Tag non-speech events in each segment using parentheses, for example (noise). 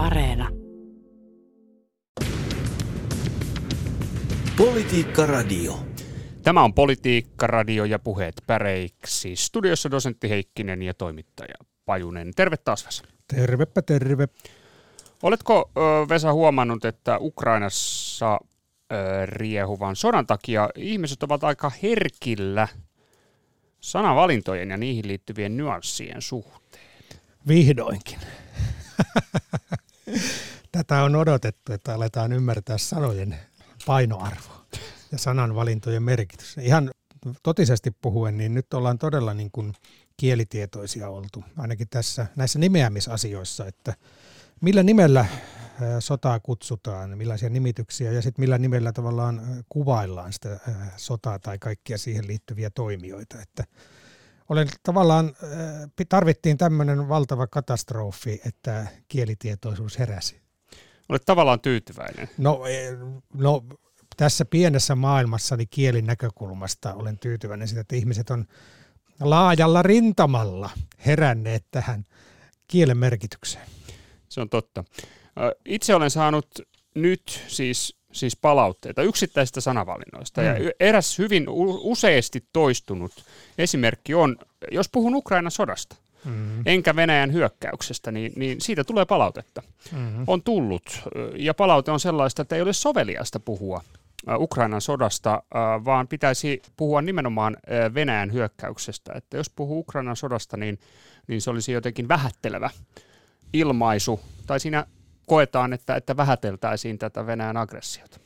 Areena. Politiikka Radio. Tämä on Politiikka Radio ja puheet päreiksi. Studiossa dosentti Heikkinen ja toimittaja Pajunen. Terve taas Vesa. Tervepä terve. Oletko Vesa huomannut, että Ukrainassa riehuvan sodan takia ihmiset ovat aika herkillä sanavalintojen ja niihin liittyvien nyanssien suhteen? Vihdoinkin. (laughs) (laughs) Tätä on odotettu, että aletaan ymmärtää sanojen painoarvo ja sananvalintojen merkitys. Ihan totisesti puhuen, niin nyt ollaan todella niin kuin kielitietoisia oltu, ainakin tässä näissä nimeämisasioissa, että millä nimellä sotaa kutsutaan, millaisia nimityksiä ja sitten millä nimellä tavallaan kuvaillaan sitä sotaa tai kaikkia siihen liittyviä toimijoita. Että olen tavallaan, tarvittiin tämmöinen valtava katastrofi, että kielitietoisuus heräsi. Olet tavallaan tyytyväinen. No, e, no tässä pienessä maailmassa niin kielin näkökulmasta olen tyytyväinen siitä, että ihmiset on laajalla rintamalla heränneet tähän kielen merkitykseen. Se on totta. Itse olen saanut nyt siis, siis palautteita yksittäisistä sanavalinnoista. Mm. Ja eräs hyvin useasti toistunut esimerkki on, jos puhun Ukrainan sodasta, mm. enkä Venäjän hyökkäyksestä, niin, niin siitä tulee palautetta. Mm. On tullut, ja palaute on sellaista, että ei ole soveliasta puhua Ukrainan sodasta, vaan pitäisi puhua nimenomaan Venäjän hyökkäyksestä. Että jos puhuu Ukrainan sodasta, niin, niin se olisi jotenkin vähättelevä ilmaisu, tai siinä koetaan, että, että vähäteltäisiin tätä Venäjän aggressiota.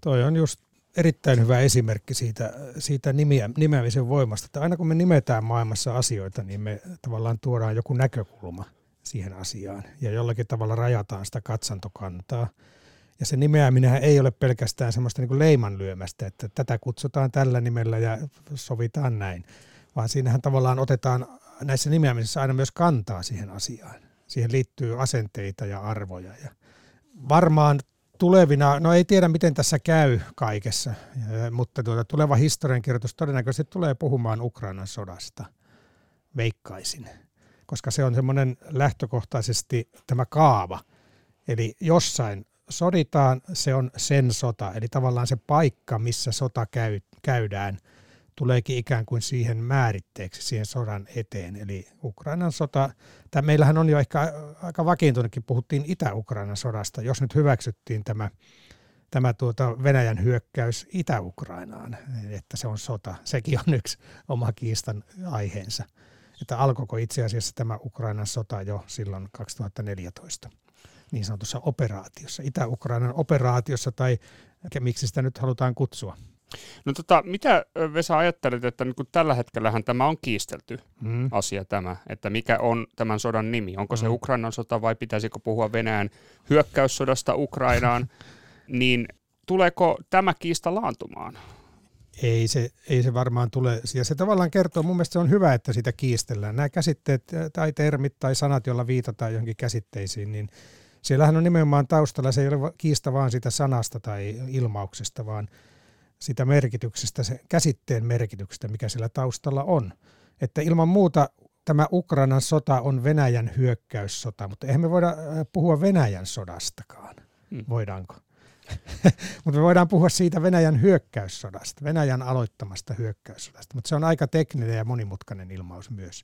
Toi on just erittäin hyvä esimerkki siitä, siitä nimiä, nimeämisen voimasta, että aina kun me nimetään maailmassa asioita, niin me tavallaan tuodaan joku näkökulma siihen asiaan ja jollakin tavalla rajataan sitä katsantokantaa. Ja se nimeäminen ei ole pelkästään semmoista niin leimanlyömästä, että tätä kutsutaan tällä nimellä ja sovitaan näin, vaan siinähän tavallaan otetaan näissä nimeämisissä aina myös kantaa siihen asiaan. Siihen liittyy asenteita ja arvoja. Ja varmaan tulevina, no ei tiedä miten tässä käy kaikessa, mutta tuota, tuleva historiankirjoitus todennäköisesti tulee puhumaan Ukrainan sodasta, veikkaisin, koska se on semmoinen lähtökohtaisesti tämä kaava. Eli jossain soditaan, se on sen sota, eli tavallaan se paikka, missä sota käy, käydään – tuleekin ikään kuin siihen määritteeksi, siihen sodan eteen. Eli Ukrainan sota, tämä meillähän on jo ehkä aika vakiintunutkin, puhuttiin Itä-Ukrainan sodasta, jos nyt hyväksyttiin tämä, tämä tuota Venäjän hyökkäys Itä-Ukrainaan, että se on sota. Sekin on yksi oma kiistan aiheensa. Että alkoiko itse asiassa tämä Ukrainan sota jo silloin 2014 niin sanotussa operaatiossa, Itä-Ukrainan operaatiossa tai miksi sitä nyt halutaan kutsua. No tota, mitä Vesa ajattelet, että niin tällä hetkellähän tämä on kiistelty mm. asia tämä, että mikä on tämän sodan nimi? Onko se mm. Ukrainan sota vai pitäisikö puhua Venäjän hyökkäyssodasta Ukrainaan? (laughs) niin tuleeko tämä kiista laantumaan? Ei se, ei se varmaan tule. Ja se tavallaan kertoo, mun mielestä se on hyvä, että sitä kiistellään. Nämä käsitteet tai termit tai sanat, joilla viitataan johonkin käsitteisiin, niin siellähän on nimenomaan taustalla, se ei ole kiista vaan sitä sanasta tai ilmauksesta, vaan – sitä merkityksestä, se käsitteen merkityksestä, mikä sillä taustalla on. Että ilman muuta tämä Ukrainan sota on Venäjän hyökkäyssota, mutta eihän me voida äh, puhua Venäjän sodastakaan. Hmm. Voidaanko? (laughs) mutta me voidaan puhua siitä Venäjän hyökkäyssodasta, Venäjän aloittamasta hyökkäyssodasta, mutta se on aika tekninen ja monimutkainen ilmaus myös.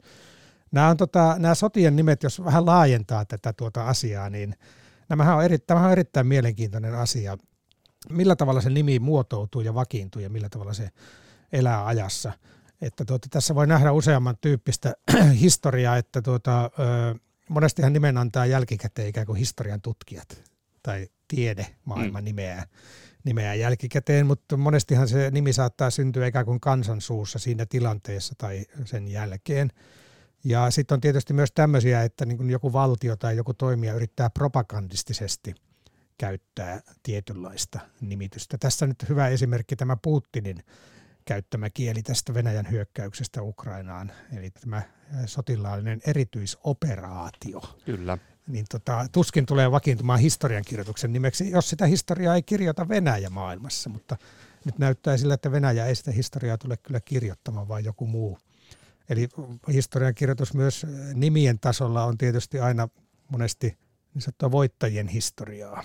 Nämä, on tota, nämä sotien nimet, jos vähän laajentaa tätä tuota asiaa, niin nämähän on eri, tämähän on erittäin mielenkiintoinen asia millä tavalla se nimi muotoutuu ja vakiintuu ja millä tavalla se elää ajassa. Että tuota, tässä voi nähdä useamman tyyppistä (clears throat) historiaa, että tuota, monestihan nimen antaa jälkikäteen ikään kuin historian tutkijat tai tiede maailma mm. nimeää, nimeää jälkikäteen, mutta monestihan se nimi saattaa syntyä ikään kuin kansansuussa siinä tilanteessa tai sen jälkeen. Ja sitten on tietysti myös tämmöisiä, että niin joku valtio tai joku toimija yrittää propagandistisesti – käyttää tietynlaista nimitystä. Tässä nyt hyvä esimerkki tämä Putinin käyttämä kieli tästä Venäjän hyökkäyksestä Ukrainaan, eli tämä sotilaallinen erityisoperaatio. Kyllä. Niin tota, tuskin tulee vakiintumaan historiankirjoituksen nimeksi, jos sitä historiaa ei kirjoita Venäjä maailmassa, mutta nyt näyttää sillä, että Venäjä ei sitä historiaa tule kyllä kirjoittamaan, vaan joku muu. Eli historiankirjoitus myös nimien tasolla on tietysti aina monesti niin sanottua voittajien historiaa.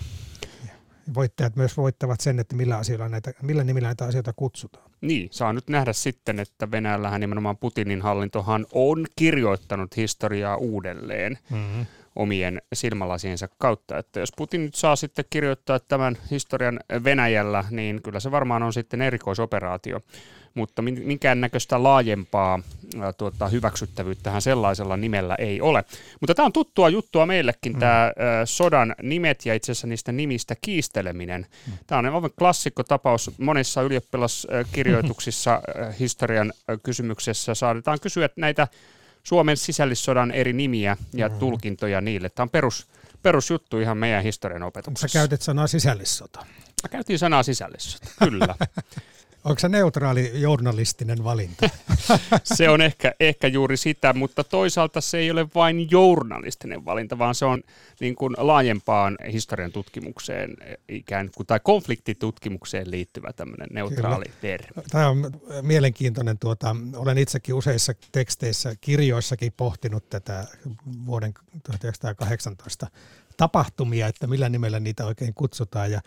Voittajat myös voittavat sen, että millä, asioilla näitä, millä nimillä näitä asioita kutsutaan. Niin, saa nyt nähdä sitten, että Venäjällähän nimenomaan Putinin hallintohan on kirjoittanut historiaa uudelleen. Mm-hmm omien silmälasiensa kautta. Että jos Putin nyt saa sitten kirjoittaa tämän historian Venäjällä, niin kyllä se varmaan on sitten erikoisoperaatio. Mutta minkään näköistä laajempaa ää, tuota, hyväksyttävyyttähän sellaisella nimellä ei ole. Mutta tämä on tuttua juttua meillekin, mm. tämä ää, sodan nimet ja itse asiassa niistä nimistä kiisteleminen. Mm. Tämä on aivan klassikko tapaus. Monissa ylioppilaskirjoituksissa historian kysymyksessä saadaan kysyä näitä Suomen sisällissodan eri nimiä ja mm. tulkintoja niille. Tämä on perus, perusjuttu ihan meidän historian opetuksessa. Sä käytit sanaa sisällissota. Mä käytin sanaa sisällissota, kyllä. (laughs) Onko se neutraali journalistinen valinta? (laughs) se on ehkä, ehkä juuri sitä, mutta toisaalta se ei ole vain journalistinen valinta, vaan se on niin kuin laajempaan historian tutkimukseen ikään kuin, tai konfliktitutkimukseen liittyvä tämmöinen neutraali Kyllä. termi. Tämä on mielenkiintoinen. Tuota, olen itsekin useissa teksteissä, kirjoissakin pohtinut tätä vuoden 1918 tapahtumia, että millä nimellä niitä oikein kutsutaan. Ja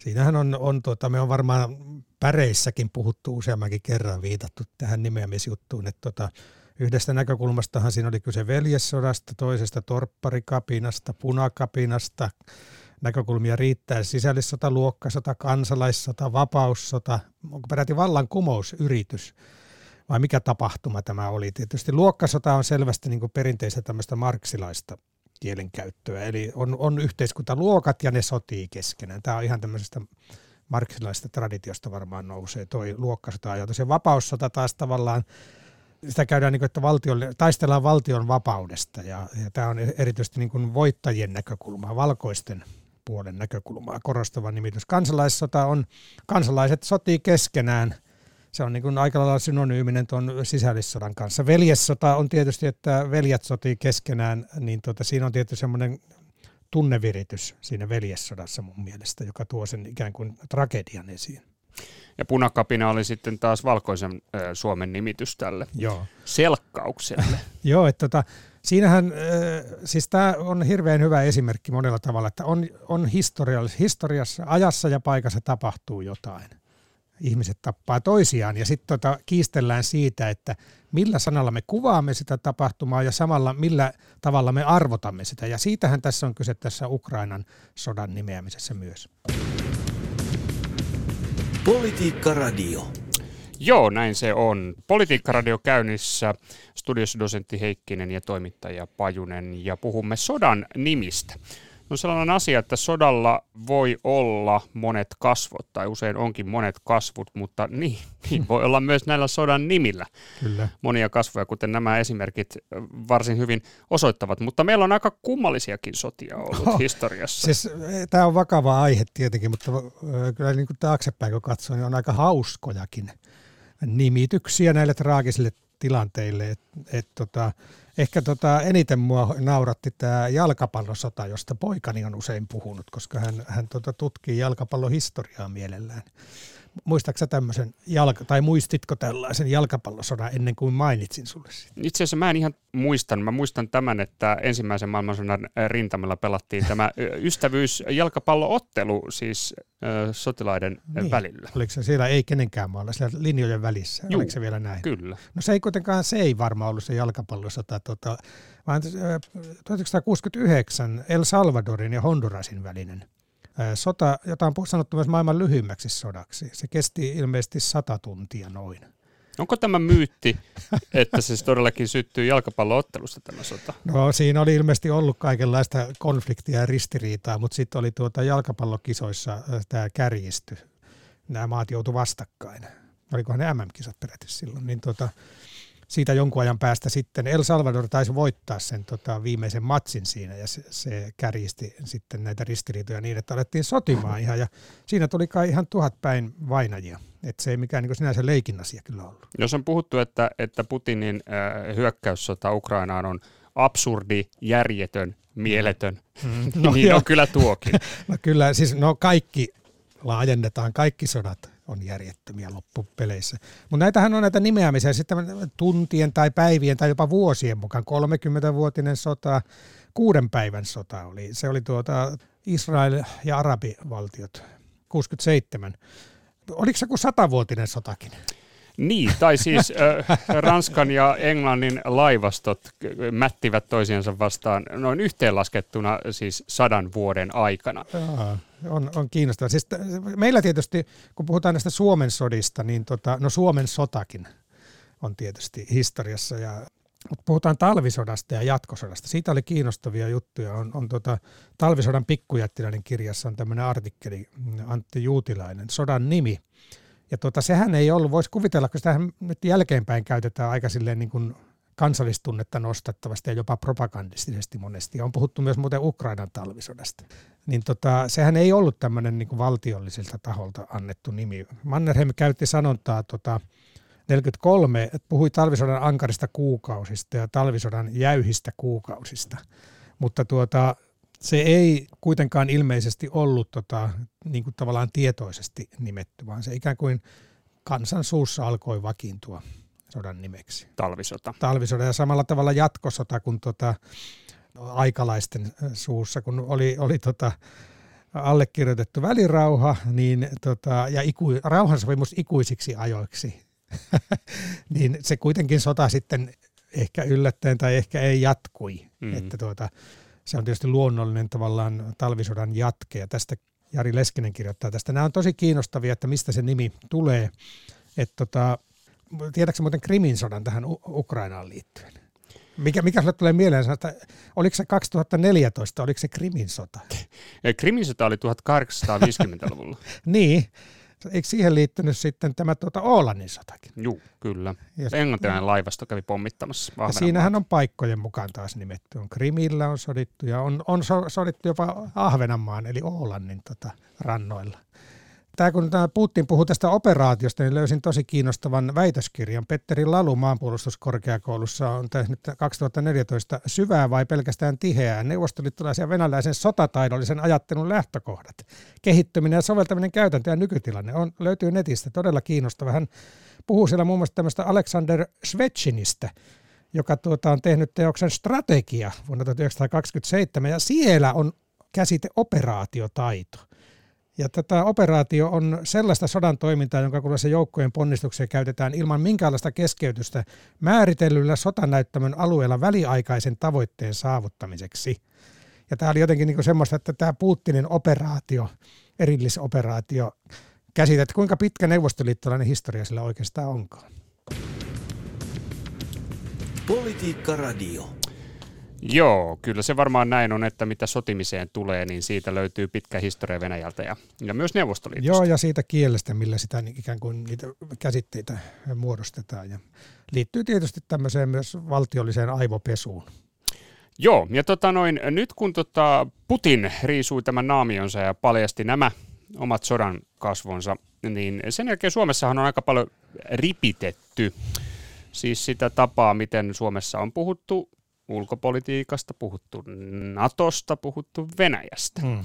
siinähän on, on tuota, me on varmaan päreissäkin puhuttu useammankin kerran viitattu tähän nimeämisjuttuun, että tuota, yhdestä näkökulmastahan siinä oli kyse veljessodasta, toisesta torpparikapinasta, punakapinasta, näkökulmia riittää sisällissota, luokkasota, kansalaissota, vapaussota, onko peräti vallankumousyritys vai mikä tapahtuma tämä oli. Tietysti luokkasota on selvästi niin kuin perinteistä tämmöistä marksilaista kielenkäyttöä, eli on, on yhteiskuntaluokat ja ne sotii keskenään. Tämä on ihan tämmöisestä marksilaisesta traditiosta varmaan nousee toi luokkasota-ajatus. Ja vapaussota taas tavallaan, sitä käydään niin kuin, että valtion, taistellaan valtion vapaudesta ja, ja tämä on erityisesti niin kuin voittajien näkökulmaa, valkoisten puolen näkökulmaa korostava nimitys. Kansalaissota on, kansalaiset sotii keskenään – se on niin kuin aika lailla synonyyminen tuon sisällissodan kanssa. Veljessota on tietysti, että veljet sotii keskenään, niin tuota, siinä on tietysti semmoinen tunneviritys siinä veljessodassa mun mielestä, joka tuo sen ikään kuin tragedian esiin. Ja punakapina oli sitten taas valkoisen äh, Suomen nimitys tälle Joo. selkkaukselle. (laughs) Joo, että tota, siinähän, äh, siis tämä on hirveän hyvä esimerkki monella tavalla, että on, on historiassa, ajassa ja paikassa tapahtuu jotain ihmiset tappaa toisiaan ja sitten tota, kiistellään siitä, että millä sanalla me kuvaamme sitä tapahtumaa ja samalla millä tavalla me arvotamme sitä. Ja siitähän tässä on kyse tässä Ukrainan sodan nimeämisessä myös. Politiikka Radio. Joo, näin se on. Politiikka-radio käynnissä. Studiossa dosentti Heikkinen ja toimittaja Pajunen ja puhumme sodan nimistä on sellainen asia, että sodalla voi olla monet kasvot, tai usein onkin monet kasvut, mutta (laughs) niin, niin voi olla myös näillä sodan nimillä Kyllä. monia kasvoja, kuten nämä esimerkit varsin hyvin osoittavat. Mutta meillä on aika kummallisiakin sotia ollut oh, historiassa. Siis, eh, tämä on vakava aihe tietenkin, mutta kyllä niin kuin taaksepäin kun katsoo, niin on aika hauskojakin nimityksiä näille traagisille tilanteille. Et, et, tota, ehkä tota, eniten mua nauratti tämä jalkapallosota, josta poikani on usein puhunut, koska hän, hän tota, tutkii jalkapallohistoriaa mielellään. Muistaaksä tämmöisen, jalka, tai muistitko tällaisen jalkapallosodan ennen kuin mainitsin sulle siitä? Itse asiassa mä en ihan muistan. Mä muistan tämän, että ensimmäisen maailmansodan rintamalla pelattiin tämä ystävyys jalkapalloottelu siis sotilaiden niin. välillä. Oliko se siellä ei kenenkään maalla, siellä linjojen välissä? Juu, Oliko se vielä näin? Kyllä. No se ei kuitenkaan, se ei varmaan ollut se jalkapallosota, tota, vaan 1969 El Salvadorin ja Hondurasin välinen sota, jota on sanottu myös maailman lyhyimmäksi sodaksi. Se kesti ilmeisesti sata tuntia noin. Onko tämä myytti, että se todellakin syttyy jalkapalloottelusta tämä sota? No siinä oli ilmeisesti ollut kaikenlaista konfliktia ja ristiriitaa, mutta sitten oli tuota jalkapallokisoissa tämä kärjisty. Nämä maat joutu vastakkain. Olikohan ne MM-kisat peräti silloin. Niin tuota, siitä jonkun ajan päästä sitten El Salvador taisi voittaa sen tota, viimeisen matsin siinä ja se, se kärjisti sitten näitä ristiriitoja niin, että alettiin sotimaan ihan ja siinä tuli kai ihan tuhat päin vainajia. Että se ei mikään niin sinänsä leikin asia kyllä ollut. Jos on puhuttu, että, että Putinin äh, hyökkäyssota Ukrainaan on absurdi, järjetön, mieletön, mm, (laughs) no, niin on kyllä tuokin. (laughs) no kyllä, siis no kaikki laajennetaan, kaikki sodat on järjettömiä loppupeleissä. Mutta näitähän on näitä nimeämisiä sitten tuntien tai päivien tai jopa vuosien mukaan. 30-vuotinen sota, kuuden päivän sota oli. Se oli tuota Israel ja arabivaltiot, 67. Oliko se kuin satavuotinen sotakin? Niin, tai siis äh, Ranskan ja Englannin laivastot mättivät toisiansa vastaan noin yhteenlaskettuna siis sadan vuoden aikana. Jaa, on, on kiinnostavaa. Siis meillä tietysti, kun puhutaan näistä Suomen sodista, niin tota, no Suomen sotakin on tietysti historiassa ja mutta puhutaan talvisodasta ja jatkosodasta. Siitä oli kiinnostavia juttuja. On, on tota, talvisodan pikkujättiläinen kirjassa on tämmöinen artikkeli, Antti Juutilainen, sodan nimi. Ja tota, sehän ei ollut, voisi kuvitella, kun sitä nyt jälkeenpäin käytetään aika silleen niin kuin kansallistunnetta nostattavasti ja jopa propagandistisesti monesti. On puhuttu myös muuten Ukrainan talvisodasta. Niin tota, sehän ei ollut tämmöinen niin valtiollisilta taholta annettu nimi. Mannerheim käytti sanontaa tota, 43 puhui talvisodan ankarista kuukausista ja talvisodan jäyhistä kuukausista, mutta tuota, se ei kuitenkaan ilmeisesti ollut tota, niin kuin tavallaan tietoisesti nimetty, vaan se ikään kuin kansan suussa alkoi vakiintua sodan nimeksi. Talvisota. Talvisota ja samalla tavalla jatkosota kuin tota, aikalaisten suussa, kun oli, oli tota, allekirjoitettu välirauha niin, tota, ja iku, rauhansopimus ikuisiksi ajoiksi (laughs) niin se kuitenkin sota sitten ehkä yllättäen tai ehkä ei jatkui. Mm. Että tuota, se on tietysti luonnollinen tavallaan talvisodan jatke ja tästä Jari Leskinen kirjoittaa tästä. Nämä on tosi kiinnostavia, että mistä se nimi tulee. Että tota, tiedätkö muuten Krimin sodan tähän Ukrainaan liittyen? Mikä, mikä sulle tulee mieleen, että oliko se 2014, oliko se Krimin sota? (laughs) Krimin sota oli 1850-luvulla. (laughs) niin, Eikö siihen liittynyt sitten tämä tuota Oolannin sotakin? Joo, kyllä. Ja, Englantilainen laivasto kävi pommittamassa ja Siinähän on paikkojen mukaan taas nimetty. On Krimillä on sodittu ja on, on sodittu jopa Ahvenanmaan eli Oolannin tota, rannoilla. Tämä, kun tämä Putin puhuu tästä operaatiosta, niin löysin tosi kiinnostavan väitöskirjan. Petteri Lalu maanpuolustuskorkeakoulussa on tehnyt 2014 syvää vai pelkästään tiheää neuvostoliittolaisen ja venäläisen sotataidollisen ajattelun lähtökohdat. Kehittyminen ja soveltaminen käytäntö ja nykytilanne on, löytyy netistä todella kiinnostava. Hän puhuu siellä muun muassa tämmöistä Alexander Svechinistä, joka tuota, on tehnyt teoksen Strategia vuonna 1927, ja siellä on käsite operaatiotaito. Ja tätä operaatio on sellaista sodan toimintaa, jonka kuluessa joukkojen ponnistuksia käytetään ilman minkäänlaista keskeytystä määritellyllä sotanäyttämön alueella väliaikaisen tavoitteen saavuttamiseksi. Ja tämä oli jotenkin niin semmoista, että tämä Putinin operaatio, erillisoperaatio, käsite, että kuinka pitkä neuvostoliittolainen historia sillä oikeastaan onkaan. Politiikka Radio. Joo, kyllä se varmaan näin on, että mitä sotimiseen tulee, niin siitä löytyy pitkä historia Venäjältä ja, ja myös Neuvostoliitosta. Joo, ja siitä kielestä, millä sitä ikään kuin niitä käsitteitä muodostetaan. Ja liittyy tietysti tämmöiseen myös valtiolliseen aivopesuun. Joo, ja tota noin, nyt kun tota Putin riisui tämän naamionsa ja paljasti nämä omat sodan kasvonsa, niin sen jälkeen Suomessahan on aika paljon ripitetty siis sitä tapaa, miten Suomessa on puhuttu ulkopolitiikasta, puhuttu Natosta, puhuttu Venäjästä. Mm.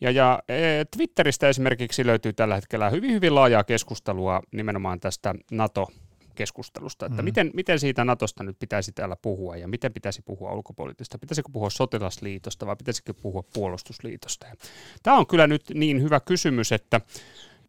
Ja, ja e, Twitteristä esimerkiksi löytyy tällä hetkellä hyvin, hyvin laajaa keskustelua nimenomaan tästä NATO keskustelusta, että mm. miten, miten siitä Natosta nyt pitäisi täällä puhua ja miten pitäisi puhua ulkopoliittista, pitäisikö puhua sotilasliitosta vai pitäisikö puhua puolustusliitosta. Ja tämä on kyllä nyt niin hyvä kysymys, että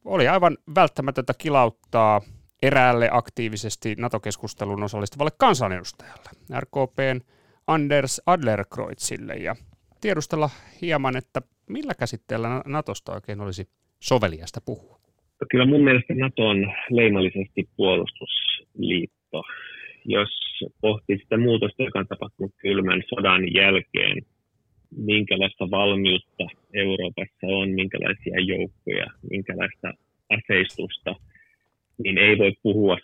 oli aivan välttämätöntä kilauttaa eräälle aktiivisesti NATO-keskusteluun osallistuvalle kansanedustajalle, RKPn Anders Adlerkreutzille ja tiedustella hieman, että millä käsitteellä Natosta oikein olisi soveliasta puhua? Kyllä mun mielestä Nato on leimallisesti puolustusliitto. Jos pohtii sitä muutosta, joka on tapahtunut kylmän sodan jälkeen, minkälaista valmiutta Euroopassa on, minkälaisia joukkoja, minkälaista aseistusta, niin ei voi puhua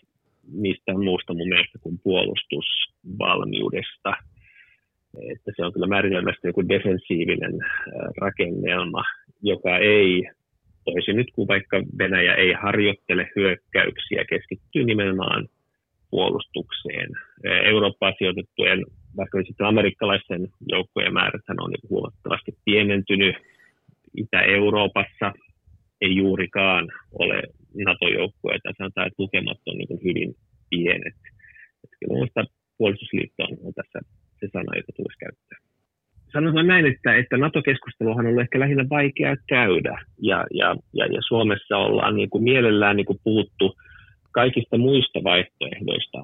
mistään muusta mun mielestä kuin puolustusvalmiudesta – että se on kyllä määritelmästi joku defensiivinen rakennelma, joka ei, toisin nyt kuin vaikka Venäjä ei harjoittele hyökkäyksiä, keskittyy nimenomaan puolustukseen. Eurooppaan sijoitettujen, vaikka sitten amerikkalaisten joukkojen määrät on huomattavasti pienentynyt. Itä-Euroopassa ei juurikaan ole NATO-joukkoja, tai sanotaan, että lukemat on niin hyvin pienet. Että kyllä puolustusliitto on tässä se sana, jota tulisi käyttää. sanotaan näin, että, että NATO-keskusteluhan on ehkä lähinnä vaikea käydä, ja, ja, ja, ja Suomessa ollaan niin kuin mielellään niin kuin puhuttu kaikista muista vaihtoehdoista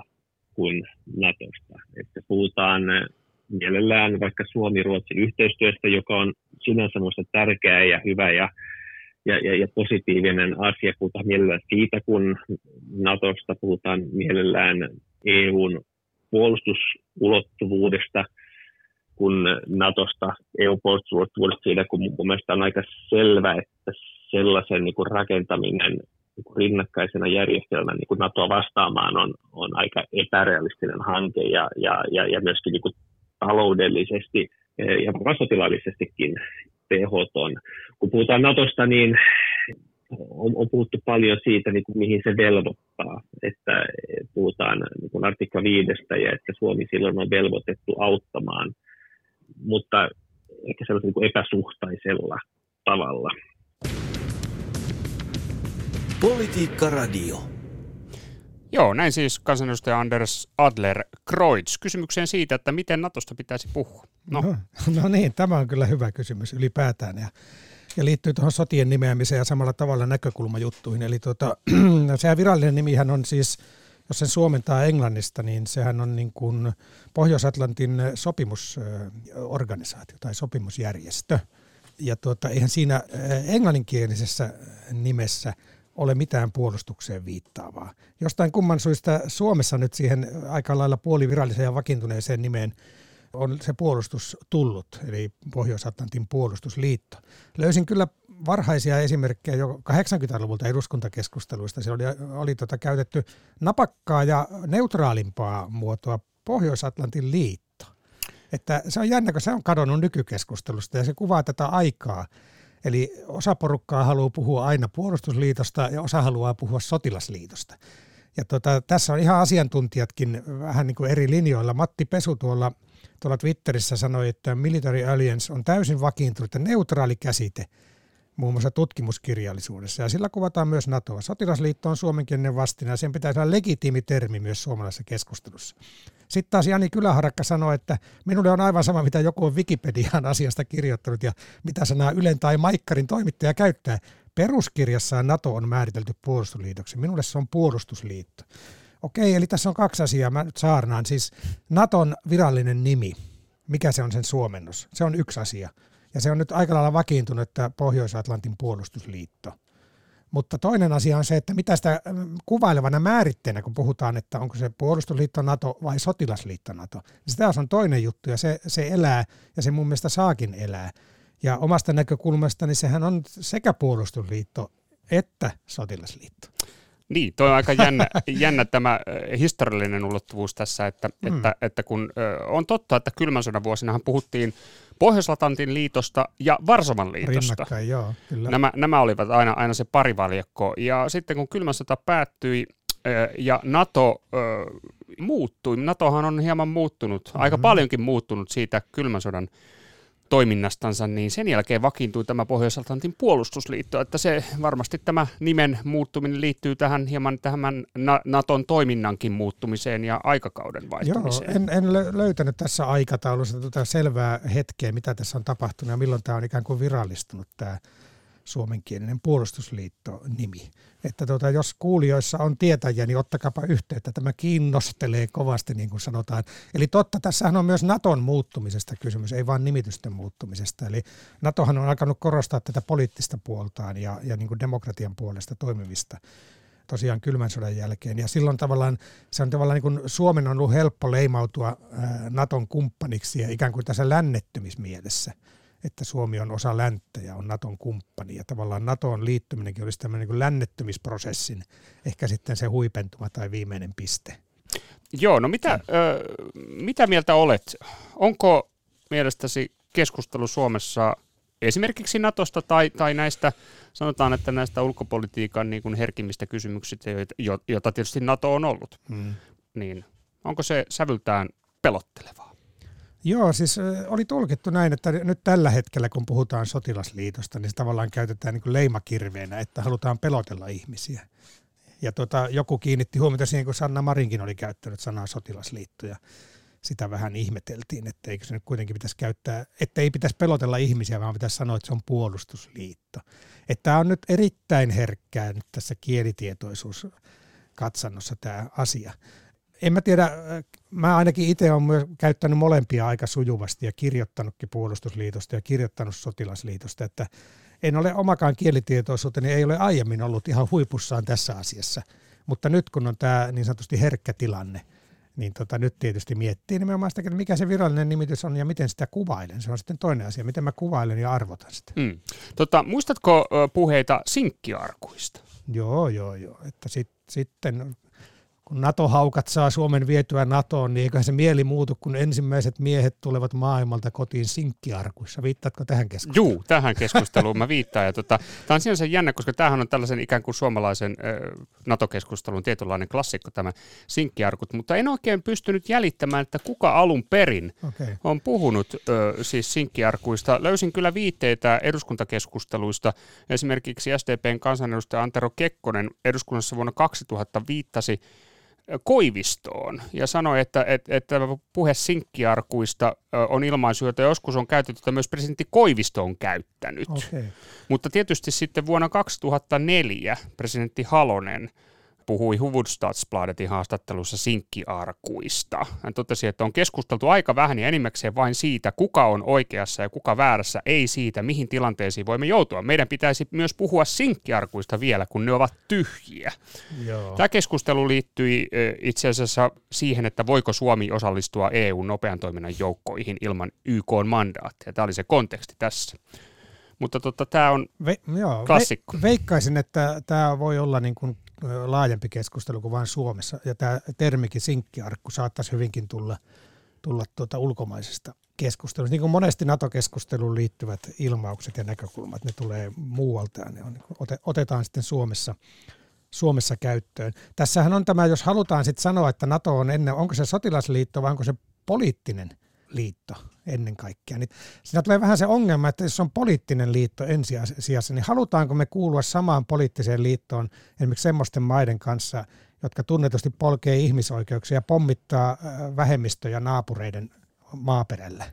kuin NATOsta. Että puhutaan mielellään vaikka Suomi-Ruotsin yhteistyöstä, joka on sinänsä minusta tärkeä ja hyvä ja, ja, ja, ja positiivinen asia. Puhutaan mielellään siitä, kun NATOsta puhutaan mielellään EUn puolustusulottuvuudesta, kun NATOsta EU-puolustusulottuvuudesta siitä, kun mun mielestä on aika selvä, että sellaisen niin kuin rakentaminen niin kuin rinnakkaisena järjestelmän niin kuin NATOa vastaamaan on, on aika epärealistinen hanke ja, ja, ja, ja myöskin niin kuin taloudellisesti ja sotilaallisestikin tehoton. Kun puhutaan Natosta, niin on, on puhuttu paljon siitä, niin kuin, mihin se velvoittaa. Että puhutaan niin kuin artikla viidestä ja että Suomi silloin on velvoitettu auttamaan, mutta ehkä sellaisella niin epäsuhtaisella tavalla. Politiikka Radio. Joo, näin siis kansanedustaja Anders Adler Kreutz. Kysymykseen siitä, että miten Natosta pitäisi puhua. No. No, no niin, tämä on kyllä hyvä kysymys ylipäätään. Ja, ja liittyy tuohon sotien nimeämiseen ja samalla tavalla näkökulmajuttuihin. Eli tuota, (clears throat) sehän virallinen nimihän on siis, jos sen suomentaa englannista, niin sehän on niin kuin Pohjois-Atlantin sopimusorganisaatio tai sopimusjärjestö. Ja tuota, eihän siinä englanninkielisessä nimessä – ole mitään puolustukseen viittaavaa. Jostain kumman syystä Suomessa nyt siihen aika lailla puoliviralliseen ja vakiintuneeseen nimeen on se puolustus tullut, eli Pohjois-Atlantin puolustusliitto. Löysin kyllä varhaisia esimerkkejä jo 80-luvulta eduskuntakeskusteluista. Siellä oli, oli tota käytetty napakkaa ja neutraalimpaa muotoa Pohjois-Atlantin liitto. Että se on jännä, kun se on kadonnut nykykeskustelusta ja se kuvaa tätä aikaa, Eli osa porukkaa haluaa puhua aina puolustusliitosta ja osa haluaa puhua sotilasliitosta. Ja tota, tässä on ihan asiantuntijatkin vähän niin kuin eri linjoilla. Matti Pesu tuolla, tuolla Twitterissä sanoi, että Military Alliance on täysin vakiintunut ja neutraali käsite muun muassa tutkimuskirjallisuudessa. Ja sillä kuvataan myös NATOa. Sotilasliitto on suomenkielinen vastine ja sen pitäisi olla legitiimi termi myös suomalaisessa keskustelussa. Sitten taas Jani Kyläharakka sanoi, että minulle on aivan sama, mitä joku on Wikipediaan asiasta kirjoittanut ja mitä sanaa Ylen tai Maikkarin toimittaja käyttää. Peruskirjassaan NATO on määritelty puolustusliitoksi. Minulle se on puolustusliitto. Okei, eli tässä on kaksi asiaa. Mä nyt saarnaan. Siis Naton virallinen nimi. Mikä se on sen suomennos? Se on yksi asia. Ja se on nyt aika lailla vakiintunut, että Pohjois-Atlantin puolustusliitto – mutta toinen asia on se, että mitä sitä mm, kuvailevana määritteenä, kun puhutaan, että onko se puolustusliitto NATO vai sotilasliitto NATO, niin se taas on toinen juttu ja se, se elää ja se mun mielestä saakin elää. Ja omasta näkökulmastani sehän on sekä puolustusliitto että sotilasliitto. Niin, toi on aika jännä, jännä tämä historiallinen ulottuvuus tässä, että, mm. että, että kun on totta, että kylmän sodan vuosinahan puhuttiin Pohjois-Atlantin liitosta ja Varsovan liitosta. joo, kyllä. Nämä, nämä olivat aina, aina se parivaljakko. Ja sitten kun kylmä sota päättyi ja NATO muuttui, NATOhan on hieman muuttunut, mm-hmm. aika paljonkin muuttunut siitä kylmän sodan toiminnastansa, niin sen jälkeen vakiintui tämä Pohjois-Atlantin puolustusliitto, että se varmasti tämä nimen muuttuminen liittyy tähän hieman tähän Naton toiminnankin muuttumiseen ja aikakauden vaihtumiseen. Joo, en, en löytänyt tässä aikataulussa tuota selvää hetkeä, mitä tässä on tapahtunut ja milloin tämä on ikään kuin virallistunut tämä suomenkielinen puolustusliitto-nimi. Että tuota, jos kuulijoissa on tietäjiä, niin ottakapa yhteyttä. Tämä kiinnostelee kovasti, niin kuin sanotaan. Eli totta, tässähän on myös Naton muuttumisesta kysymys, ei vain nimitysten muuttumisesta. Eli Natohan on alkanut korostaa tätä poliittista puoltaan ja, ja niin kuin demokratian puolesta toimimista tosiaan kylmän sodan jälkeen. Ja silloin tavallaan se on tavallaan niin kuin Suomen on ollut helppo leimautua Naton kumppaniksi ja ikään kuin tässä lännettymismielessä – että Suomi on osa länttä ja on Naton kumppani. Ja tavallaan NATOon liittyminenkin olisi tämmöinen niin lännettymisprosessin ehkä sitten se huipentuma tai viimeinen piste. Joo, no mitä, ö, mitä mieltä olet? Onko mielestäsi keskustelu Suomessa esimerkiksi Natosta tai, tai näistä, sanotaan, että näistä ulkopolitiikan niin kuin herkimmistä kysymyksistä, joita tietysti Nato on ollut, hmm. niin onko se sävyltään pelottelevaa? Joo, siis oli tulkittu näin, että nyt tällä hetkellä, kun puhutaan sotilasliitosta, niin se tavallaan käytetään niin kuin leimakirveenä, että halutaan pelotella ihmisiä. Ja tota, joku kiinnitti huomiota siihen, kun Sanna Marinkin oli käyttänyt sanaa sotilasliitto. Ja sitä vähän ihmeteltiin, että eikö se nyt kuitenkin pitäisi käyttää, että ei pitäisi pelotella ihmisiä, vaan pitäisi sanoa, että se on puolustusliitto. Että tämä on nyt erittäin herkkää nyt tässä kielitietoisuus katsannossa tämä asia. En mä tiedä, mä ainakin itse olen myös käyttänyt molempia aika sujuvasti ja kirjoittanutkin puolustusliitosta ja kirjoittanut sotilasliitosta, että en ole omakaan kielitietoisuuteni, ei ole aiemmin ollut ihan huipussaan tässä asiassa. Mutta nyt kun on tämä niin sanotusti herkkä tilanne, niin tota, nyt tietysti miettii nimenomaan sitä, että mikä se virallinen nimitys on ja miten sitä kuvailen. Se on sitten toinen asia, miten mä kuvailen ja arvotan sitä. Mm. Tota, muistatko puheita sinkkiarkuista? Joo, joo, joo. Että sit, sitten kun NATO-haukat saa Suomen vietyä NATOon, niin eiköhän se mieli muutu, kun ensimmäiset miehet tulevat maailmalta kotiin sinkkiarkuissa. Viittaatko tähän keskusteluun? Juu, tähän keskusteluun mä viittaan. Ja tota, tämä on sinänsä jännä, koska tämähän on tällaisen ikään kuin suomalaisen äh, NATO-keskustelun tietynlainen klassikko tämä sinkkiarkut, mutta en oikein pystynyt jäljittämään, että kuka alun perin okay. on puhunut äh, siis sinkkiarkuista. Löysin kyllä viitteitä eduskuntakeskusteluista. Esimerkiksi SDPn kansanedustaja Antero Kekkonen eduskunnassa vuonna 2000 viittasi Koivistoon ja sanoi, että, että, että puhe sinkkiarkuista on ilmaisu, jota joskus on käytetty, että myös presidentti Koivisto on käyttänyt. Okay. Mutta tietysti sitten vuonna 2004 presidentti Halonen – puhui Hufvudstadsbladetin haastattelussa sinkkiarkuista. Hän totesi, että on keskusteltu aika vähän ja enimmäkseen vain siitä, kuka on oikeassa ja kuka väärässä, ei siitä, mihin tilanteisiin voimme joutua. Meidän pitäisi myös puhua sinkkiarkuista vielä, kun ne ovat tyhjiä. Joo. Tämä keskustelu liittyi itse asiassa siihen, että voiko Suomi osallistua EUn nopean toiminnan joukkoihin ilman YK mandaattia. Tämä oli se konteksti tässä. Mutta tota, tämä on Ve, joo, klassikko. Ve, veikkaisin, että tämä voi olla niin kuin laajempi keskustelu kuin vain Suomessa. Ja tämä termikin sinkkiarkku saattaisi hyvinkin tulla, tulla tuota ulkomaisesta keskustelusta. Niin kuin monesti NATO-keskusteluun liittyvät ilmaukset ja näkökulmat, ne tulee muualta ja ne on, niin otetaan sitten Suomessa, Suomessa käyttöön. Tässähän on tämä, jos halutaan sitten sanoa, että NATO on ennen, onko se sotilasliitto vai onko se poliittinen liitto ennen kaikkea. Niin siinä tulee vähän se ongelma, että jos on poliittinen liitto ensisijassa, niin halutaanko me kuulua samaan poliittiseen liittoon esimerkiksi semmoisten maiden kanssa, jotka tunnetusti polkee ihmisoikeuksia ja pommittaa äh, vähemmistöjä naapureiden maaperällä.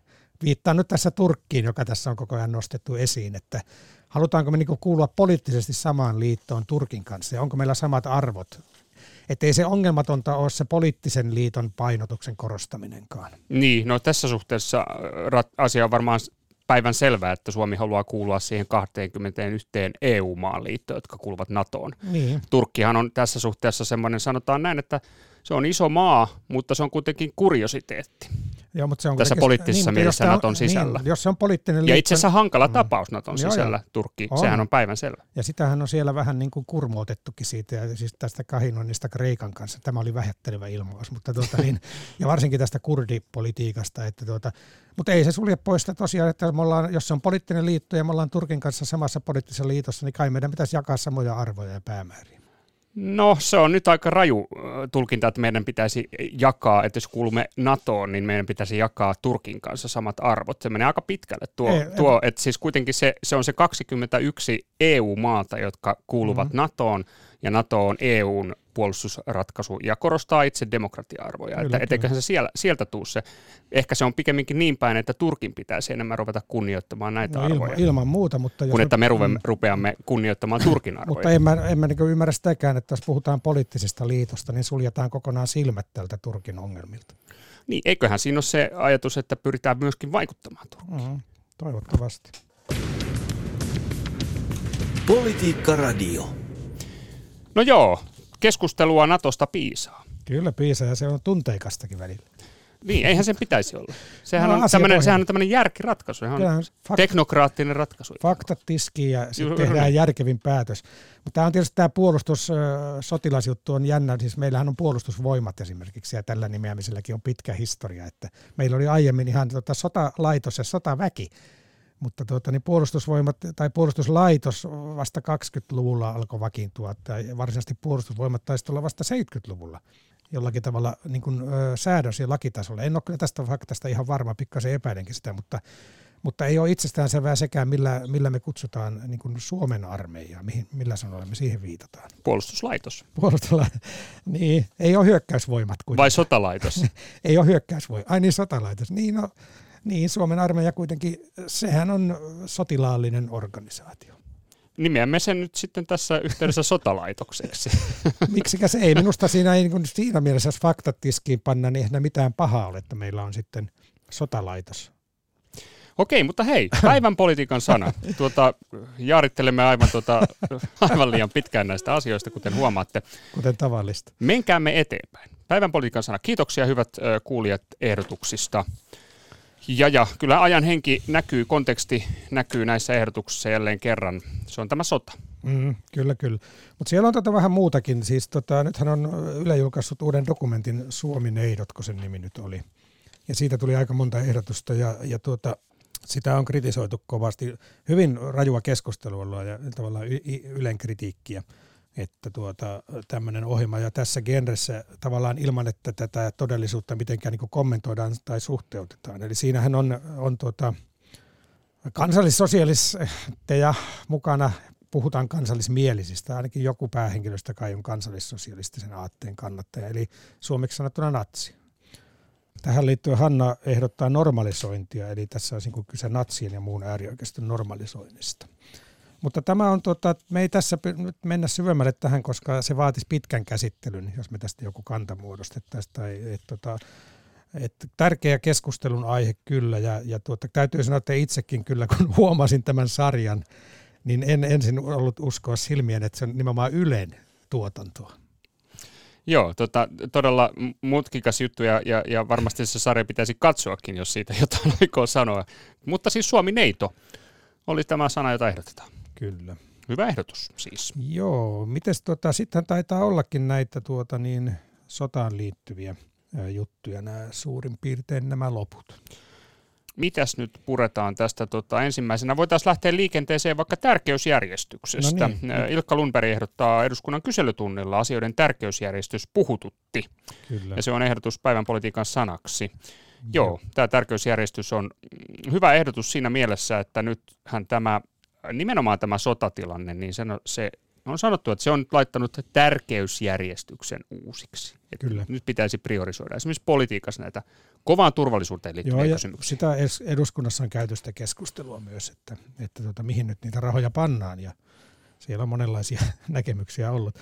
Viittaan nyt tässä Turkkiin, joka tässä on koko ajan nostettu esiin, että halutaanko me niinku kuulua poliittisesti samaan liittoon Turkin kanssa ja onko meillä samat arvot että ei se ongelmatonta ole se poliittisen liiton painotuksen korostaminenkaan. Niin, no tässä suhteessa äh, asia on varmaan päivän selvää, että Suomi haluaa kuulua siihen 21 EU-maan liittoon, jotka kuuluvat NATOon. Niin. Turkkihan on tässä suhteessa semmoinen, sanotaan näin, että se on iso maa, mutta se on kuitenkin kuriositeetti. Joo, mutta se on tässä poliittisessa niin, mielessä Naton on, sisällä. Niin, jos se on poliittinen liitto, ja itse asiassa hankala mm. tapaus Naton joo, sisällä, joo. Turkki, on. sehän on päivän selvä. Ja sitähän on siellä vähän niin kuin kurmootettukin siitä, ja siis tästä kahinoinnista Kreikan kanssa. Tämä oli vähättelevä ilmaus, mutta tuota, niin, (laughs) ja varsinkin tästä kurdipolitiikasta. Että tuota, mutta ei se sulje pois sitä tosiaan, että me ollaan, jos se on poliittinen liitto ja me ollaan Turkin kanssa samassa poliittisessa liitossa, niin kai meidän pitäisi jakaa samoja arvoja ja päämääriä. No se on nyt aika raju tulkinta, että meidän pitäisi jakaa, että jos kuulumme NATOon, niin meidän pitäisi jakaa Turkin kanssa samat arvot. Se menee aika pitkälle tuo, ei, tuo että siis kuitenkin se, se on se 21 EU-maata, jotka kuuluvat mm-hmm. NATOon, ja NATO on EUn puolustusratkaisu ja korostaa itse demokratia-arvoja. Kyllä, että kyllä. se siellä, sieltä tuu se. Ehkä se on pikemminkin niin päin, että Turkin pitäisi enemmän ruveta kunnioittamaan näitä no, arvoja. Ilman, ilman muuta. Mutta kun että me mm. rupeamme kunnioittamaan (clears throat) Turkin arvoja. mutta en mä, en mä niin ymmärrä sitäkään, että jos puhutaan poliittisesta liitosta, niin suljetaan kokonaan silmät tältä Turkin ongelmilta. Niin, eiköhän siinä ole se ajatus, että pyritään myöskin vaikuttamaan Turkiin. Mm, toivottavasti. Politiikka Radio. No joo, keskustelua Natosta piisaa. Kyllä piisaa ja se on tunteikastakin välillä. Niin, eihän sen pitäisi olla. Sehän, no, on, tämmönen, sehän on tämmöinen järkiratkaisu, ihan on fakt- teknokraattinen ratkaisu. Faktat tiskiin ja sitten tehdään järkevin päätös. Mutta tämä on tietysti tämä puolustus, sotilasjuttu on jännä. Siis meillähän on puolustusvoimat esimerkiksi ja tällä nimeämiselläkin on pitkä historia. Että meillä oli aiemmin ihan tota sotalaitos ja sotaväki mutta tuota, niin puolustusvoimat tai puolustuslaitos vasta 20-luvulla alkoi vakiintua, tai varsinaisesti puolustusvoimat taisi olla vasta 70-luvulla jollakin tavalla niin kuin, ö, säädös- ja lakitasolla. En ole kyllä tästä faktasta ihan varma, pikkasen epäilenkin sitä, mutta, Mutta ei ole itsestäänselvää sekään, millä, millä me kutsutaan niin kuin Suomen armeijaa, mihin, millä sanoilla me siihen viitataan. Puolustuslaitos. Puolustuslaitos. Niin, ei ole hyökkäysvoimat. Kuitenkaan. Vai sotalaitos? (laughs) ei ole hyökkäysvoimat. Ai niin, sotalaitos. Niin, no, niin, Suomen armeija kuitenkin, sehän on sotilaallinen organisaatio. Nimeämme sen nyt sitten tässä yhteydessä sotalaitokseksi. (laughs) Miksikä se ei? Minusta siinä ei niin siinä mielessä, jos faktat tiskiin panna, niin eihän mitään pahaa ole, että meillä on sitten sotalaitos. Okei, mutta hei, päivän politiikan sana. Tuota, jaarittelemme aivan, tuota, aivan liian pitkään näistä asioista, kuten huomaatte. Kuten tavallista. Menkäämme eteenpäin. Päivän politiikan sana. Kiitoksia hyvät kuulijat ehdotuksista. Ja, ja kyllä ajan henki näkyy, konteksti näkyy näissä ehdotuksissa jälleen kerran. Se on tämä sota. Mm, kyllä, kyllä. Mutta siellä on tota vähän muutakin. Siis tota, nythän on Yle julkaissut uuden dokumentin Suomi-neidot, kun sen nimi nyt oli. Ja siitä tuli aika monta ehdotusta ja, ja tuota, sitä on kritisoitu kovasti. Hyvin rajua keskustelua ja tavallaan Ylen kritiikkiä että tuota, tämmöinen ohjelma ja tässä genressä tavallaan ilman, että tätä todellisuutta mitenkään niin kommentoidaan tai suhteutetaan. Eli siinähän on, on tuota, kansallissosialisteja mukana, puhutaan kansallismielisistä, ainakin joku päähenkilöstä kai on kansallissosialistisen aatteen kannattaja, eli suomeksi sanottuna natsi. Tähän liittyen Hanna ehdottaa normalisointia, eli tässä olisi niin kyse natsien ja muun äärioikeiston normalisoinnista. Mutta tämä on, tota, me ei tässä nyt mennä syvemmälle tähän, koska se vaatisi pitkän käsittelyn, jos me tästä joku kanta muodostettaisiin. Tai, et, tota, et tärkeä keskustelun aihe kyllä, ja, ja tuota, täytyy sanoa, että itsekin kyllä, kun (laughs) huomasin tämän sarjan, niin en ensin ollut uskoa silmien, että se on nimenomaan Ylen tuotantoa. Joo, tota, todella mutkikas juttu ja, ja, ja varmasti se sarja pitäisi katsoakin, jos siitä jotain (laughs) aikoo sanoa. Mutta siis Suomi-neito oli tämä sana, jota ehdotetaan. Kyllä. Hyvä ehdotus siis. Joo, mites tota, sitten taitaa ollakin näitä tuota niin, sotaan liittyviä juttuja, nämä suurin piirtein nämä loput. Mitäs nyt puretaan tästä tota, ensimmäisenä? Voitaisiin lähteä liikenteeseen vaikka tärkeysjärjestyksestä. No niin. Ilkka Lundberg ehdottaa eduskunnan kyselytunnilla asioiden tärkeysjärjestys puhututti. Kyllä. Ja se on ehdotus päivän politiikan sanaksi. Joo, Joo tämä tärkeysjärjestys on hyvä ehdotus siinä mielessä, että nythän tämä nimenomaan tämä sotatilanne, niin se, se on sanottu, että se on laittanut tärkeysjärjestyksen uusiksi. Että Kyllä. Nyt pitäisi priorisoida esimerkiksi politiikassa näitä kovaan turvallisuuteen liittyviä Joo, kysymyksiä. Sitä eduskunnassa on käyty sitä keskustelua myös, että, että tota, mihin nyt niitä rahoja pannaan ja siellä on monenlaisia (laughs) näkemyksiä ollut.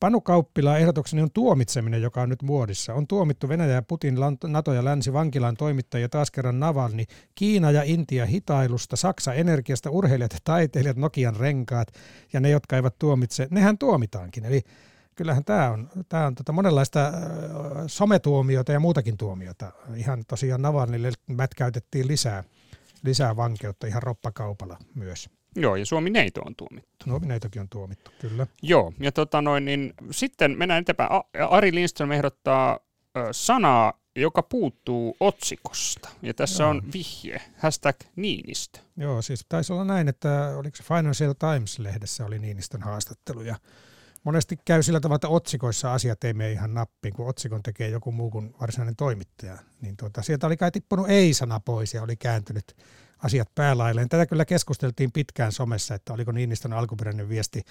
Panu Kauppila ehdotukseni on tuomitseminen, joka on nyt muodissa. On tuomittu Venäjä ja Putin, NATO ja Länsi vankilan toimittajia taas kerran Navalni, Kiina ja Intia hitailusta, Saksa energiasta, urheilijat ja taiteilijat, Nokian renkaat ja ne, jotka eivät tuomitse, nehän tuomitaankin. Eli kyllähän tämä on, tämä on tota monenlaista sometuomiota ja muutakin tuomiota. Ihan tosiaan Navalnille mätkäytettiin lisää, lisää vankeutta ihan roppakaupalla myös. Joo, ja Suomi neito on tuomittu. Suomi neitokin on tuomittu, kyllä. Joo, ja tota noin, niin sitten mennään eteenpäin. Ari Lindström ehdottaa ö, sanaa, joka puuttuu otsikosta. Ja tässä Joo. on vihje, hashtag Niinistö. Joo, siis taisi olla näin, että oliko se Financial Times-lehdessä oli Niinistön haastattelu. Ja monesti käy sillä tavalla, että otsikoissa asiat ei mene ihan nappiin, kun otsikon tekee joku muu kuin varsinainen toimittaja. Niin tuota, sieltä oli kai tippunut ei-sana pois ja oli kääntynyt asiat päälailleen. Tätä kyllä keskusteltiin pitkään somessa, että oliko Niinistön alkuperäinen viesti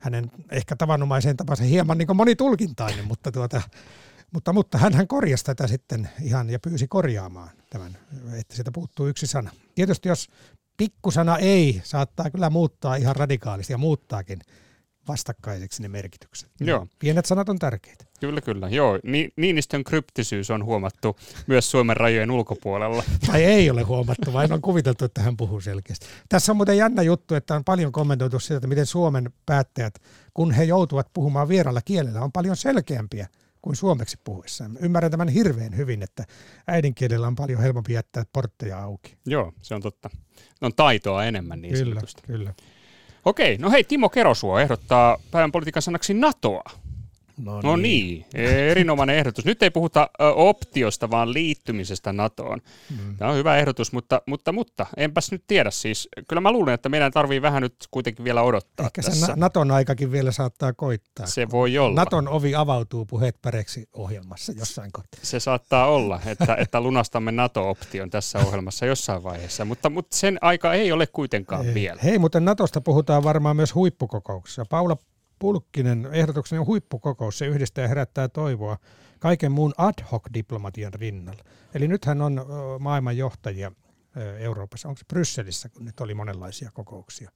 hänen ehkä tavanomaiseen tapansa hieman niin monitulkintainen, mutta, tuota, mutta, mutta hän korjasi tätä sitten ihan ja pyysi korjaamaan tämän, että sieltä puuttuu yksi sana. Tietysti jos pikkusana ei, saattaa kyllä muuttaa ihan radikaalisti ja muuttaakin vastakkaiseksi ne merkitykset. Joo. Pienet sanat on tärkeitä. Kyllä, kyllä. Joo, Ni- Niinistön kryptisyys on huomattu myös Suomen rajojen ulkopuolella. (laughs) Tai ei ole huomattu, vain on kuviteltu, että hän puhuu selkeästi. Tässä on muuten jännä juttu, että on paljon kommentoitu siitä, että miten Suomen päättäjät, kun he joutuvat puhumaan vieralla kielellä, on paljon selkeämpiä kuin suomeksi puhuessaan. Ymmärrän tämän hirveän hyvin, että äidinkielellä on paljon helpompi jättää portteja auki. Joo, se on totta. on taitoa enemmän niin Kyllä, kyllä. Okei, no hei, Timo Kerosuo ehdottaa päivän politiikan sanaksi NATOa. No, no niin. niin, erinomainen ehdotus. Nyt ei puhuta optiosta, vaan liittymisestä NATOon. Mm. Tämä on hyvä ehdotus, mutta, mutta, mutta enpäs nyt tiedä siis. Kyllä mä luulen, että meidän tarvii vähän nyt kuitenkin vielä odottaa Ehkä tässä. se Naton aikakin vielä saattaa koittaa. Se voi olla. Naton ovi avautuu puheet päreksi ohjelmassa jossain kohtaa. Se saattaa olla, että, että lunastamme NATO-option tässä ohjelmassa jossain vaiheessa, mutta, mutta sen aika ei ole kuitenkaan ei. vielä. Hei, mutta Natosta puhutaan varmaan myös huippukokouksessa. Paula Pulkkinen ehdotuksen on huippukokous, se yhdistää ja herättää toivoa kaiken muun ad hoc diplomatian rinnalla. Eli nythän on maailman johtajia Euroopassa, onko se Brysselissä, kun nyt oli monenlaisia kokouksia.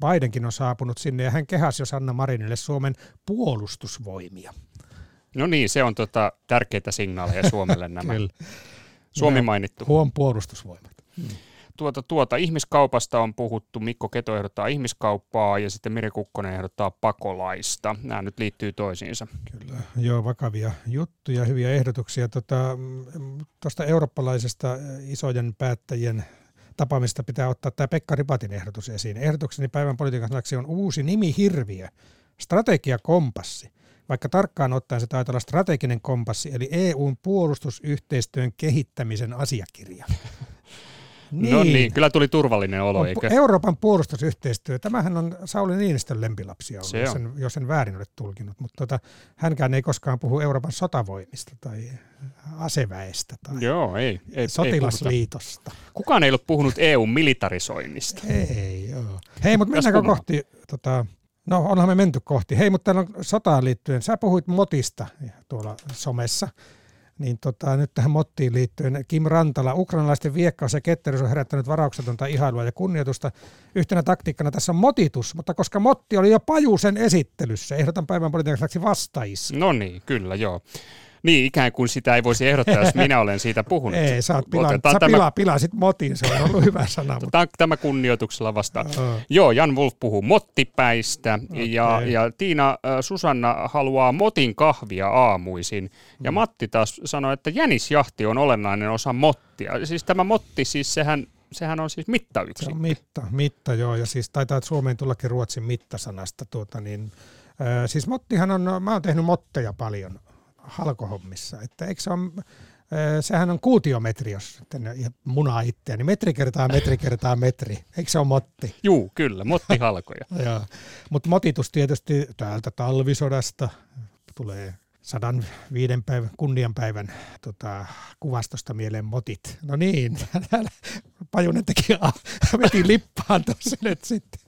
Bidenkin on saapunut sinne ja hän kehasi jo Sanna Marinille Suomen puolustusvoimia. No niin, se on tota, tärkeitä signaaleja Suomelle (laughs) nämä. Suomi mainittu. Huom puolustusvoimat. Hmm tuota, tuota, ihmiskaupasta on puhuttu, Mikko Keto ehdottaa ihmiskauppaa ja sitten Miri Kukkonen ehdottaa pakolaista. Nämä nyt liittyy toisiinsa. Kyllä, joo, vakavia juttuja, hyviä ehdotuksia. Tuosta tota, eurooppalaisesta isojen päättäjien tapaamista pitää ottaa tämä Pekka Ripatin ehdotus esiin. Ehdotukseni päivän politiikan sanaksi on uusi nimi hirviö, strategiakompassi. Vaikka tarkkaan ottaen se taitaa olla strateginen kompassi, eli EUn puolustusyhteistyön kehittämisen asiakirja. Niin. No niin, kyllä tuli turvallinen olo, on eikö? Euroopan puolustusyhteistyö, tämähän on Sauli Niinistön lempilapsia ollut, jos en, jos en väärin ole tulkinut, mutta tota, hänkään ei koskaan puhu Euroopan sotavoimista tai aseväestä tai joo, ei, ei, sotilasliitosta. Ei Kukaan ei ole puhunut EUn militarisoinnista. Ei, joo. Hei, mutta mennäänkö kohti, tota, no onhan me menty kohti. Hei, mutta täällä on sotaan liittyen, sä puhuit motista tuolla somessa niin tota, nyt tähän mottiin liittyen Kim Rantala, ukrainalaisten viekkaus ja ketteryys on herättänyt varauksetonta ihailua ja kunnioitusta. Yhtenä taktiikkana tässä on motitus, mutta koska motti oli jo Pajusen esittelyssä, ehdotan päivän politiikaksi vastaisi. No niin, kyllä joo. Niin, ikään kuin sitä ei voisi ehdottaa, jos minä olen siitä puhunut. Ei, sä, oot pila, sä tämä... pila, pilasit motin, se on ollut hyvä sana. Mutta... Tämä kunnioituksella vastaan. Uh. Joo, Jan Wolf puhuu mottipäistä okay. ja, ja Tiina äh, Susanna haluaa motin kahvia aamuisin. Ja mm. Matti taas sanoi, että jänisjahti on olennainen osa mottia. Siis tämä motti, siis sehän sehän on siis mittayksikkö. Se on mitta, mitta joo, ja siis taitaa Suomeen tullakin ruotsin mittasanasta. Tuota, niin, äh, siis mottihan on, mä oon tehnyt motteja paljon halkohommissa. Että eikö se on, sehän on kuutiometri, jos munaa itseä, niin metri kertaa metri kertaa metri. Eikö se ole motti? Juu, kyllä, motti halkoja. (laughs) Mutta motitus tietysti täältä talvisodasta tulee sadan viiden päivän, kunnianpäivän tota, kuvastosta mieleen motit. No niin, (laughs) Pajunen teki, veti lippaan tuossa nyt sitten.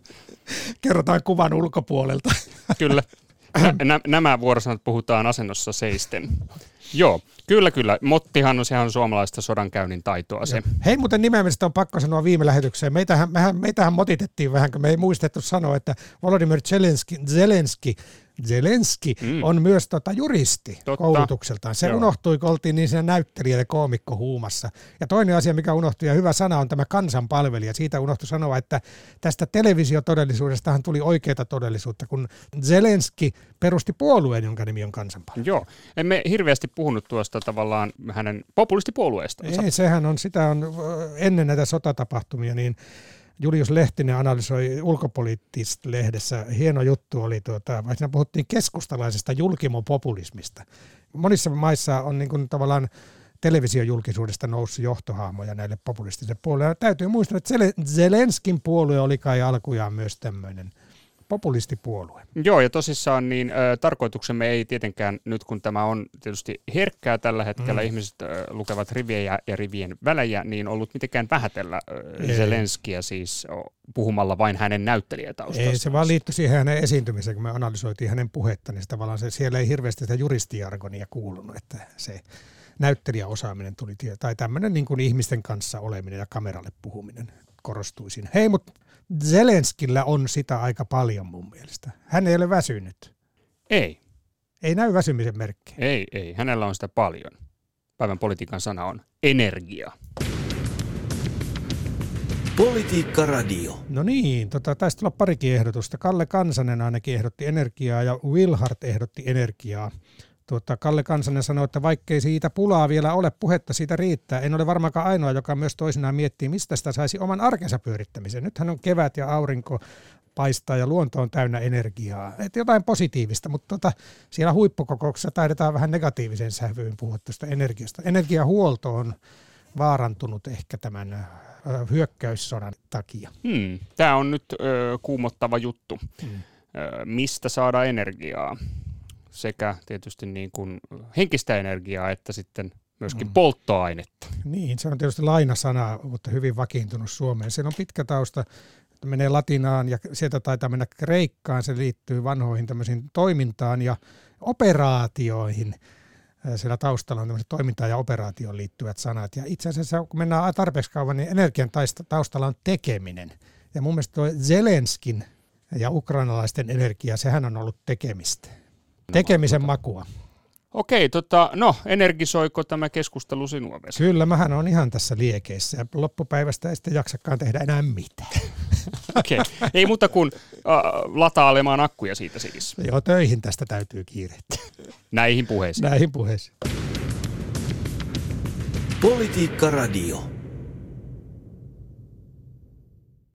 Kerrotaan kuvan ulkopuolelta. Kyllä. Nä, nämä vuorosanat puhutaan asennossa seisten. Joo, kyllä kyllä. Mottihan on, sehän on suomalaista sodankäynnin taitoa se. Hei muuten nimeämistä on pakko sanoa viime lähetykseen. Meitähän, mehän, meitähän motitettiin vähän, kun me ei muistettu sanoa, että Volodymyr Zelenski, Zelenski Zelenski mm. on myös tota juristi Totta. koulutukseltaan. Se Joo. unohtui, kun oltiin niin siinä näyttelijä ja koomikko huumassa. Ja toinen asia, mikä unohtui, ja hyvä sana on tämä kansanpalvelija. Siitä unohtui sanoa, että tästä televisiotodellisuudestahan tuli oikeaa todellisuutta, kun Zelenski perusti puolueen, jonka nimi on kansanpalvelija. Joo, emme hirveästi puhunut tuosta tavallaan hänen populistipuolueesta. Ei, sehän on, sitä on ennen näitä sotatapahtumia, niin Julius Lehtinen analysoi ulkopoliittista lehdessä. Hieno juttu oli, tuota, siinä puhuttiin keskustalaisesta julkimopopulismista. Monissa maissa on niin kuin tavallaan televisiojulkisuudesta noussut johtohahmoja näille populistisille puolueille. Täytyy muistaa, että Zelenskin puolue oli kai alkujaan myös tämmöinen – populistipuolue. Joo, ja tosissaan niin ö, tarkoituksemme ei tietenkään, nyt kun tämä on tietysti herkkää tällä hetkellä, mm. ihmiset ö, lukevat rivejä ja rivien välejä, niin ollut mitenkään vähätellä ö, Zelenskiä siis o, puhumalla vain hänen näyttelijätaustastaan. Ei, se vaan liittyi siihen hänen esiintymiseen, kun me analysoitiin hänen puhetta, niin se tavallaan se, siellä ei hirveästi sitä juristiargonia kuulunut, että se näyttelijäosaaminen tuli, tai tämmöinen niin kuin ihmisten kanssa oleminen ja kameralle puhuminen korostui siinä. Hei, mutta Zelenskillä on sitä aika paljon mun mielestä. Hän ei ole väsynyt. Ei. Ei näy väsymisen merkki. Ei, ei. Hänellä on sitä paljon. Päivän politiikan sana on energia. Politiikka Radio. No niin, tota, taisi tulla parikin ehdotusta. Kalle Kansanen ainakin ehdotti energiaa ja Wilhart ehdotti energiaa. Tuota, Kalle Kansanen sanoi, että vaikkei siitä pulaa vielä ole, puhetta siitä riittää. En ole varmaankaan ainoa, joka myös toisinaan miettii, mistä sitä saisi oman arkensa pyörittämisen. Nythän on kevät ja aurinko paistaa ja luonto on täynnä energiaa. Et jotain positiivista, mutta tota, siellä huippukokouksessa taidetaan vähän negatiivisen sävyyn puhua tästä energiasta. Energiahuolto on vaarantunut ehkä tämän hyökkäyssodan takia. Hmm. Tämä on nyt ö, kuumottava juttu. Hmm. Ö, mistä saada energiaa? Sekä tietysti niin kuin henkistä energiaa että sitten myöskin hmm. polttoainetta. Niin, se on tietysti lainasana, mutta hyvin vakiintunut Suomeen. Siellä on pitkä tausta, että menee latinaan ja sieltä taitaa mennä kreikkaan. Se liittyy vanhoihin tämmöisiin toimintaan ja operaatioihin – siellä taustalla on tämmöiset toimintaan ja operaatioon liittyvät sanat. Ja itse asiassa, kun mennään tarpeeksi kauan, niin energian taustalla on tekeminen. Ja mun mielestä tuo Zelenskin ja ukrainalaisten energia, sehän on ollut tekemistä. Tekemisen makua. Okei, tota, no energisoiko tämä keskustelu sinua, Vesa? Kyllä, mähän on ihan tässä liekeissä ja loppupäivästä ei sitten jaksakaan tehdä enää mitään. (laughs) Okei, okay. ei muuta kuin uh, latailemaan akkuja siitä siis. Joo, töihin tästä täytyy kiirehtiä. Näihin puheisiin. Näihin puheisiin. Politiikka Radio.